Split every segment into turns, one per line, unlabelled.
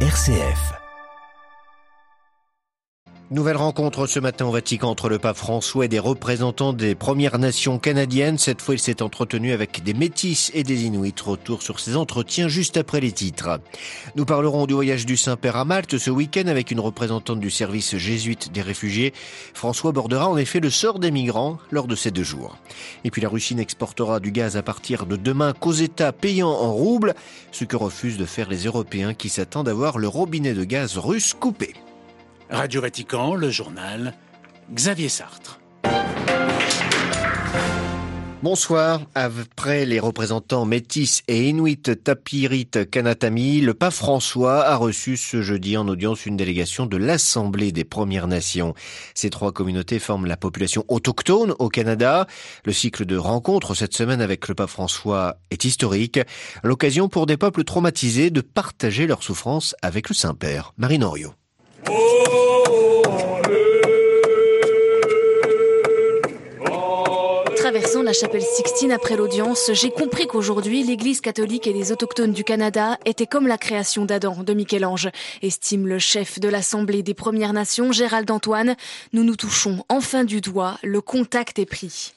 RCF.
Nouvelle rencontre ce matin au Vatican entre le pape François et des représentants des Premières Nations canadiennes. Cette fois, il s'est entretenu avec des métis et des Inuits. Retour sur ces entretiens juste après les titres. Nous parlerons du voyage du Saint-Père à Malte ce week-end avec une représentante du service jésuite des réfugiés. François bordera en effet le sort des migrants lors de ces deux jours. Et puis la Russie n'exportera du gaz à partir de demain qu'aux États payant en roubles, ce que refusent de faire les Européens qui s'attendent à voir le robinet de gaz russe coupé.
Radio Vatican, le journal, Xavier Sartre.
Bonsoir. Après les représentants métis et inuit Tapirit Kanatami, le pape François a reçu ce jeudi en audience une délégation de l'Assemblée des Premières Nations. Ces trois communautés forment la population autochtone au Canada. Le cycle de rencontres cette semaine avec le pape François est historique. L'occasion pour des peuples traumatisés de partager leurs souffrances avec le Saint-Père. Marine Orio.
Traversant la chapelle Sixtine après l'audience, j'ai compris qu'aujourd'hui, l'Église catholique et les autochtones du Canada étaient comme la création d'Adam de Michel-Ange, estime le chef de l'Assemblée des Premières Nations, Gérald Antoine. Nous nous touchons enfin du doigt, le contact est pris.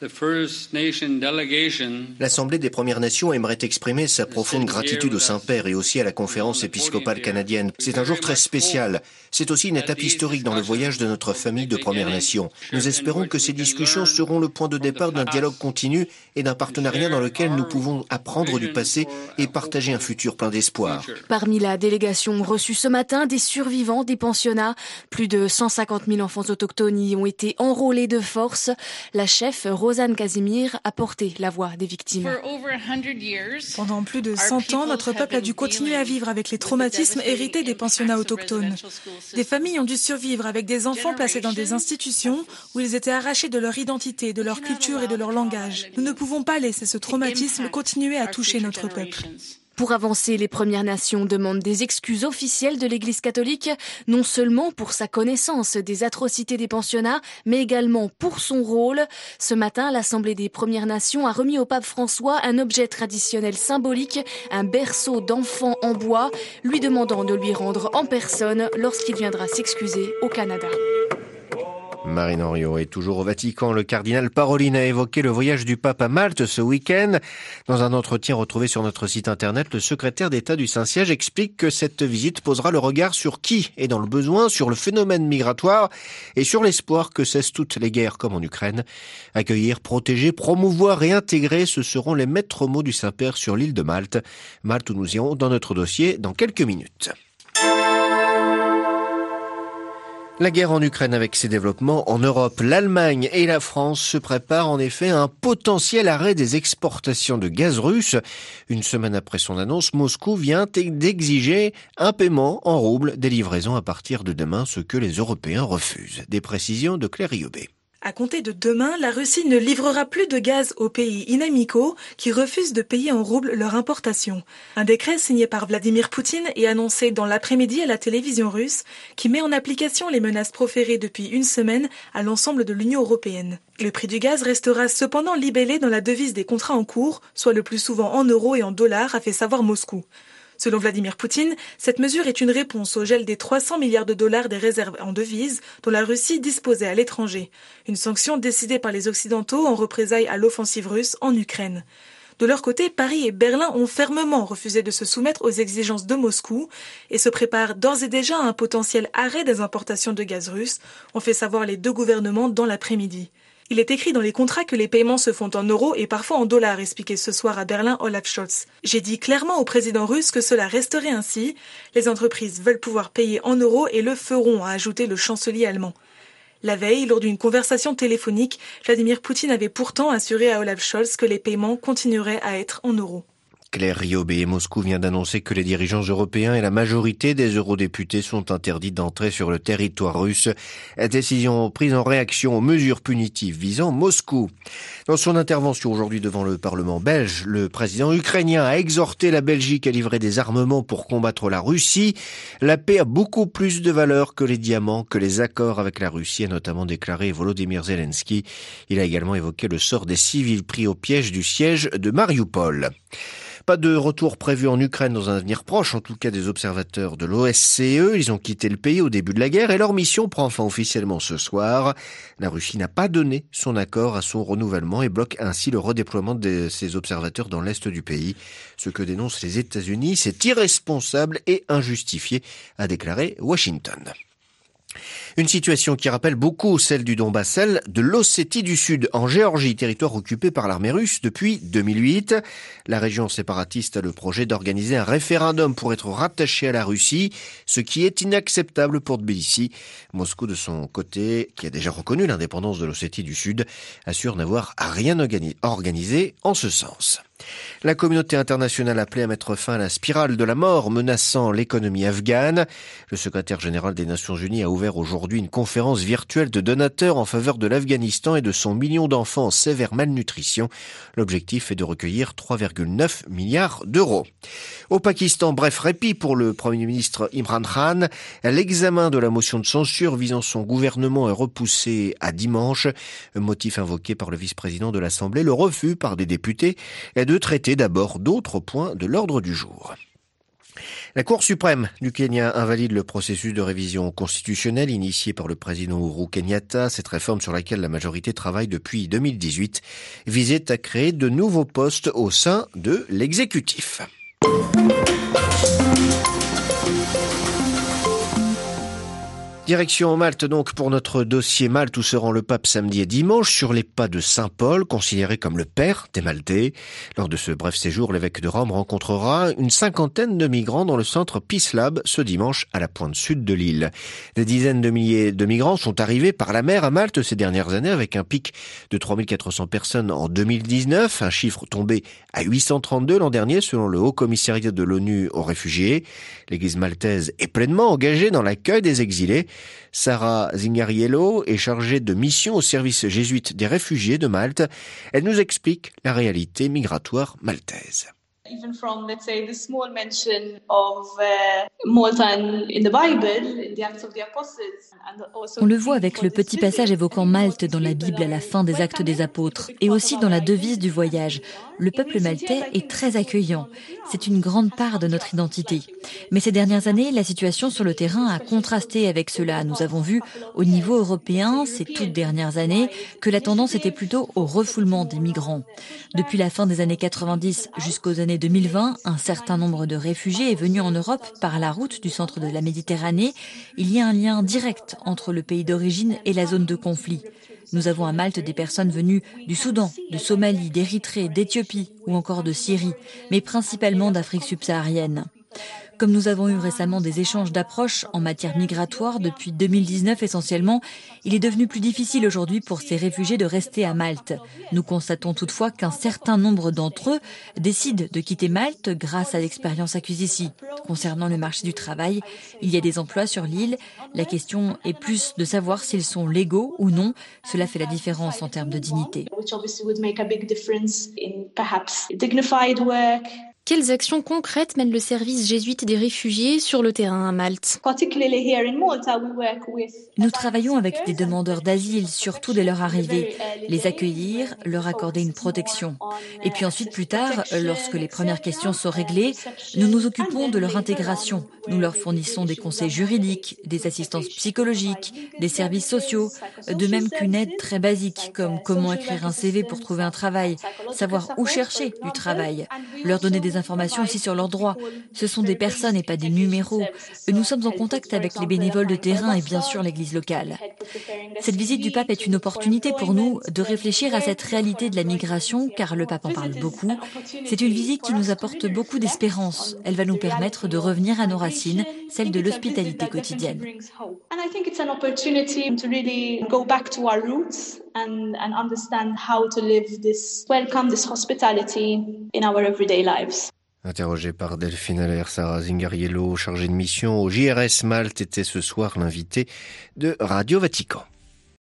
L'Assemblée des Premières Nations aimerait exprimer sa profonde gratitude au Saint-Père et aussi à la conférence épiscopale canadienne. C'est un jour très spécial. C'est aussi une étape historique dans le voyage de notre famille de Premières Nations. Nous espérons que ces discussions seront le point de départ d'un dialogue continu et d'un partenariat dans lequel nous pouvons apprendre du passé et partager un futur plein d'espoir.
Parmi la délégation reçue ce matin, des survivants des pensionnats. Plus de 150 000 enfants autochtones y ont été enrôlés de force. La chef, Rosanne Casimir, a porté la voix des victimes.
Pendant plus de 100 ans, notre peuple a dû continuer à vivre avec les traumatismes hérités des pensionnats autochtones. Des familles ont dû survivre avec des enfants placés dans des institutions où ils étaient arrachés de leur identité, de leur culture et de leur Nous ne pouvons pas laisser ce traumatisme continuer à toucher notre peuple.
Pour avancer, les Premières Nations demandent des excuses officielles de l'Église catholique, non seulement pour sa connaissance des atrocités des pensionnats, mais également pour son rôle. Ce matin, l'Assemblée des Premières Nations a remis au pape François un objet traditionnel symbolique, un berceau d'enfant en bois, lui demandant de lui rendre en personne lorsqu'il viendra s'excuser au Canada.
Marine Henriot est toujours au Vatican. Le cardinal Parolin a évoqué le voyage du pape à Malte ce week-end. Dans un entretien retrouvé sur notre site internet, le secrétaire d'État du Saint-Siège explique que cette visite posera le regard sur qui est dans le besoin, sur le phénomène migratoire et sur l'espoir que cessent toutes les guerres comme en Ukraine. Accueillir, protéger, promouvoir et intégrer, ce seront les maîtres mots du Saint-Père sur l'île de Malte. Malte où nous irons dans notre dossier dans quelques minutes. La guerre en Ukraine avec ses développements en Europe, l'Allemagne et la France se préparent en effet à un potentiel arrêt des exportations de gaz russe. Une semaine après son annonce, Moscou vient d'exiger un paiement en roubles des livraisons à partir de demain, ce que les Européens refusent. Des précisions de Claire Iobé.
À compter de demain, la Russie ne livrera plus de gaz aux pays inamicaux qui refusent de payer en roubles leur importation. Un décret signé par Vladimir Poutine et annoncé dans l'après-midi à la télévision russe qui met en application les menaces proférées depuis une semaine à l'ensemble de l'Union européenne. Le prix du gaz restera cependant libellé dans la devise des contrats en cours, soit le plus souvent en euros et en dollars, a fait savoir Moscou. Selon Vladimir Poutine, cette mesure est une réponse au gel des 300 milliards de dollars des réserves en devises dont la Russie disposait à l'étranger, une sanction décidée par les Occidentaux en représailles à l'offensive russe en Ukraine. De leur côté, Paris et Berlin ont fermement refusé de se soumettre aux exigences de Moscou et se préparent d'ores et déjà à un potentiel arrêt des importations de gaz russe, ont fait savoir les deux gouvernements dans l'après-midi. Il est écrit dans les contrats que les paiements se font en euros et parfois en dollars, expliqué ce soir à Berlin Olaf Scholz. J'ai dit clairement au président russe que cela resterait ainsi. Les entreprises veulent pouvoir payer en euros et le feront, a ajouté le chancelier allemand. La veille, lors d'une conversation téléphonique, Vladimir Poutine avait pourtant assuré à Olaf Scholz que les paiements continueraient à être en euros.
Claire Riobé et Moscou vient d'annoncer que les dirigeants européens et la majorité des eurodéputés sont interdits d'entrer sur le territoire russe. Décision prise en réaction aux mesures punitives visant Moscou. Dans son intervention aujourd'hui devant le Parlement belge, le président ukrainien a exhorté la Belgique à livrer des armements pour combattre la Russie. La paix a beaucoup plus de valeur que les diamants, que les accords avec la Russie, a notamment déclaré Volodymyr Zelensky. Il a également évoqué le sort des civils pris au piège du siège de Mariupol. Pas de retour prévu en Ukraine dans un avenir proche, en tout cas des observateurs de l'OSCE. Ils ont quitté le pays au début de la guerre et leur mission prend fin officiellement ce soir. La Russie n'a pas donné son accord à son renouvellement et bloque ainsi le redéploiement de ses observateurs dans l'est du pays. Ce que dénoncent les États-Unis, c'est irresponsable et injustifié, a déclaré Washington. Une situation qui rappelle beaucoup celle du Donbass, celle de l'Ossétie du Sud, en Géorgie, territoire occupé par l'armée russe depuis 2008. La région séparatiste a le projet d'organiser un référendum pour être rattaché à la Russie, ce qui est inacceptable pour Tbilissi. Moscou, de son côté, qui a déjà reconnu l'indépendance de l'Ossétie du Sud, assure n'avoir rien organisé en ce sens. La communauté internationale appelée à mettre fin à la spirale de la mort menaçant l'économie afghane. Le secrétaire général des Nations Unies a ouvert aujourd'hui une conférence virtuelle de donateurs en faveur de l'Afghanistan et de son million d'enfants en sévère malnutrition. L'objectif est de recueillir 3,9 milliards d'euros. Au Pakistan, bref répit pour le Premier ministre Imran Khan. L'examen de la motion de censure visant son gouvernement est repoussé à dimanche. Motif invoqué par le vice-président de l'Assemblée, le refus par des députés est de traiter d'abord d'autres points de l'ordre du jour. La Cour suprême du Kenya invalide le processus de révision constitutionnelle initié par le président Uhuru Kenyatta. Cette réforme sur laquelle la majorité travaille depuis 2018 visait à créer de nouveaux postes au sein de l'exécutif. Direction Malte donc pour notre dossier Malte où se rend le pape samedi et dimanche sur les pas de Saint Paul, considéré comme le père des Maltais. Lors de ce bref séjour, l'évêque de Rome rencontrera une cinquantaine de migrants dans le centre Peace Lab ce dimanche à la pointe sud de l'île. Des dizaines de milliers de migrants sont arrivés par la mer à Malte ces dernières années avec un pic de 3400 personnes en 2019, un chiffre tombé à 832 l'an dernier selon le Haut Commissariat de l'ONU aux réfugiés. L'église maltaise est pleinement engagée dans l'accueil des exilés. Sarah Zingariello est chargée de mission au service jésuite des réfugiés de Malte. Elle nous explique la réalité migratoire maltaise. Even from, let's say, the small mention of uh, Malta in the Bible, in the Acts of the Apostles. On le voit avec le petit passage évoquant Malte dans la Bible à la fin des Actes des Apôtres et aussi dans la devise du voyage. Le peuple maltais est très accueillant. C'est une grande part de notre identité. Mais ces dernières années, la situation sur le terrain a contrasté avec cela. Nous avons vu au niveau européen, ces toutes dernières années, que la tendance était plutôt au refoulement des migrants. Depuis la fin des années 90 jusqu'aux années 2020, un certain nombre de réfugiés est venu en Europe par la route du centre de la Méditerranée. Il y a un lien direct entre le pays d'origine et la zone de conflit. Nous avons à Malte des personnes venues du Soudan, de Somalie, d'Érythrée, d'Éthiopie ou encore de Syrie, mais principalement d'Afrique subsaharienne. Comme nous avons eu récemment des échanges d'approches en matière migratoire depuis 2019 essentiellement, il est devenu plus difficile aujourd'hui pour ces réfugiés de rester à Malte. Nous constatons toutefois qu'un certain nombre d'entre eux décident de quitter Malte grâce à l'expérience acquise ici. Concernant le marché du travail, il y a des emplois sur l'île. La question est plus de savoir s'ils sont légaux ou non. Cela fait la différence en termes de dignité.
Quelles actions concrètes mène le service jésuite des réfugiés sur le terrain à Malte?
Nous travaillons avec des demandeurs d'asile, surtout dès leur arrivée, les accueillir, leur accorder une protection. Et puis ensuite, plus tard, lorsque les premières questions sont réglées, nous nous occupons de leur intégration. Nous leur fournissons des conseils juridiques, des assistances psychologiques, des services sociaux, de même qu'une aide très basique comme comment écrire un CV pour trouver un travail, savoir où chercher du travail, leur donner des informations aussi sur leurs droits. Ce sont des personnes et pas des numéros. Nous sommes en contact avec les bénévoles de terrain et bien sûr l'église locale. Cette visite du pape est une opportunité pour nous de réfléchir à cette réalité de la migration, car le pape en parle beaucoup. C'est une visite qui nous apporte beaucoup d'espérance. Elle va nous permettre de revenir à nos racines, celles de l'hospitalité quotidienne. and, and understand how to live this, welcome this hospitality in our everyday lives.
Interrogé par Delphine Allaire, Sarah Zingariello, chargée de mission au JRS Malte, était ce soir l'invité de Radio Vatican.